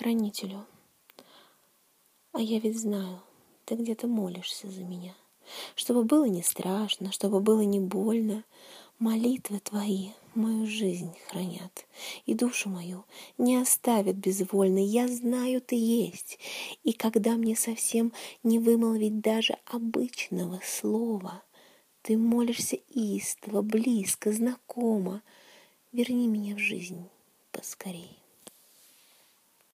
хранителю. А я ведь знаю, ты где-то молишься за меня, чтобы было не страшно, чтобы было не больно. Молитвы твои мою жизнь хранят, и душу мою не оставят безвольной. Я знаю, ты есть, и когда мне совсем не вымолвить даже обычного слова, ты молишься истово, близко, знакомо. Верни меня в жизнь поскорей.